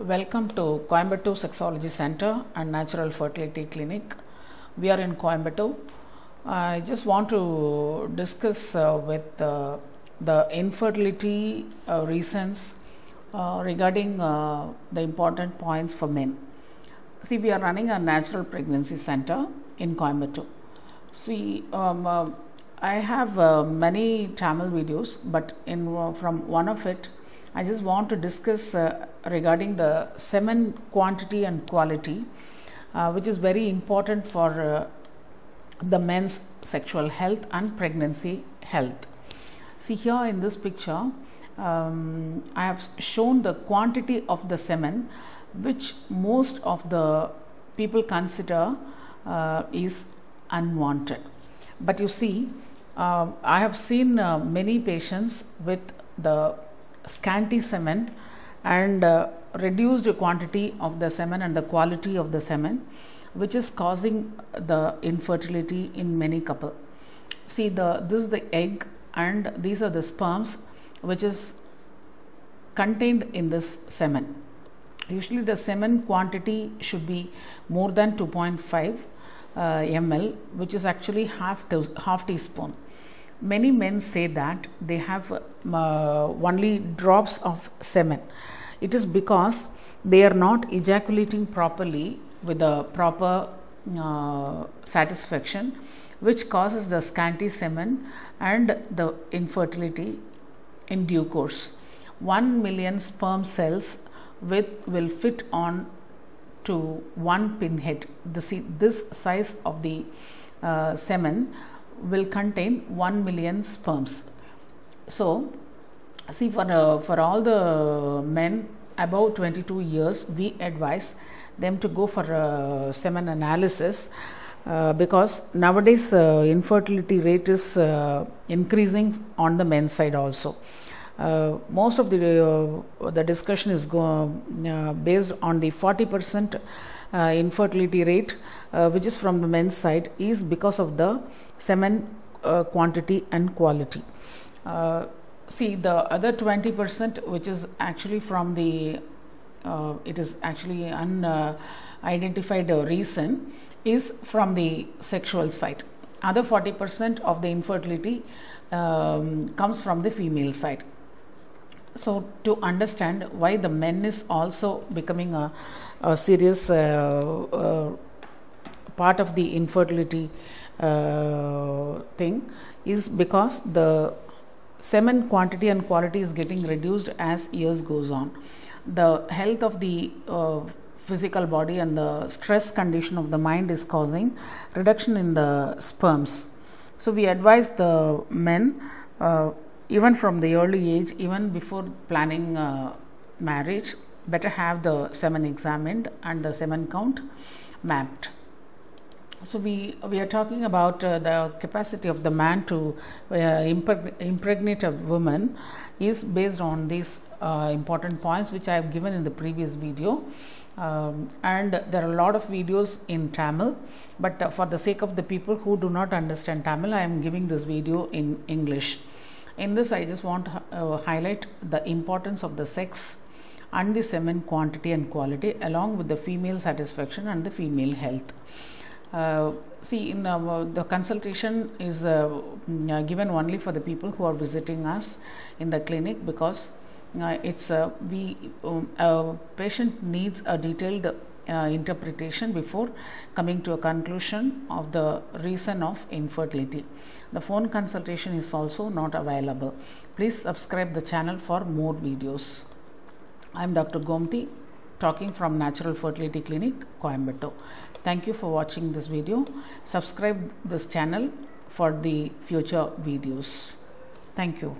Welcome to Coimbatore Sexology Center and Natural Fertility Clinic. We are in Coimbatore. I just want to discuss uh, with uh, the infertility uh, reasons uh, regarding uh, the important points for men. See, we are running a natural pregnancy center in Coimbatore. See, um, uh, I have many Tamil videos, but in from one of it, I just want to discuss uh, regarding the semen quantity and quality, uh, which is very important for uh, the men's sexual health and pregnancy health. See here in this picture, um, I have shown the quantity of the semen, which most of the people consider uh, is unwanted. But you see, uh, I have seen uh, many patients with the scanty semen and uh, reduced quantity of the semen and the quality of the semen, which is causing the infertility in many couple. See, the this is the egg, and these are the sperms, which is contained in this semen. Usually, the semen quantity should be more than 2.5 uh, ml, which is actually half half teaspoon. Many men say that they have uh, only drops of semen. It is because they are not ejaculating properly with a proper uh, satisfaction, which causes the scanty semen and the infertility in due course. 1 million sperm cells with will fit on to one pinhead. This, this size of the uh, semen will contain 1 million sperms. So, see for, uh, for all the men above 22 years, we advise them to go for uh, semen analysis uh, because nowadays uh, infertility rate is uh, increasing on the men's side also. Uh, most of the uh, the discussion is go, uh, based on the 40 percent uh, infertility rate, uh, which is from the men's side, is because of the semen uh, quantity and quality. see, the other 20 percent, which is actually from the it is actually unidentified reason, is from the sexual side. Other 40 percent of the infertility um, comes from the female side so to understand why the men is also becoming a, a serious uh, uh, part of the infertility uh, thing is because the semen quantity and quality is getting reduced as years goes on. The health of the uh, physical body and the stress condition of the mind is causing reduction in the sperms. So we advise the men uh, even from the early age, even before planning uh, marriage, better have the semen examined and the semen count mapped. So we we are talking about uh, the capacity of the man to uh, impre- impregnate a woman is based on these uh, important points which I have given in the previous video. Um, and there are a lot of videos in Tamil, but uh, for the sake of the people who do not understand Tamil, I am giving this video in English. In this, I just want to uh, highlight the importance of the sex and the semen quantity and quality, along with the female satisfaction and the female health. Uh, see, in uh, the consultation is given only for the people who are visiting us in the clinic because it's we um, a patient needs a detailed uh, interpretation before coming to a conclusion of the reason of infertility. The phone consultation is also not available. Please subscribe the channel for more videos. I am Dr. Gomti talking from Natural Fertility Clinic, Coimbatore. Thank you for watching this video. Subscribe this channel for the future videos. Thank you.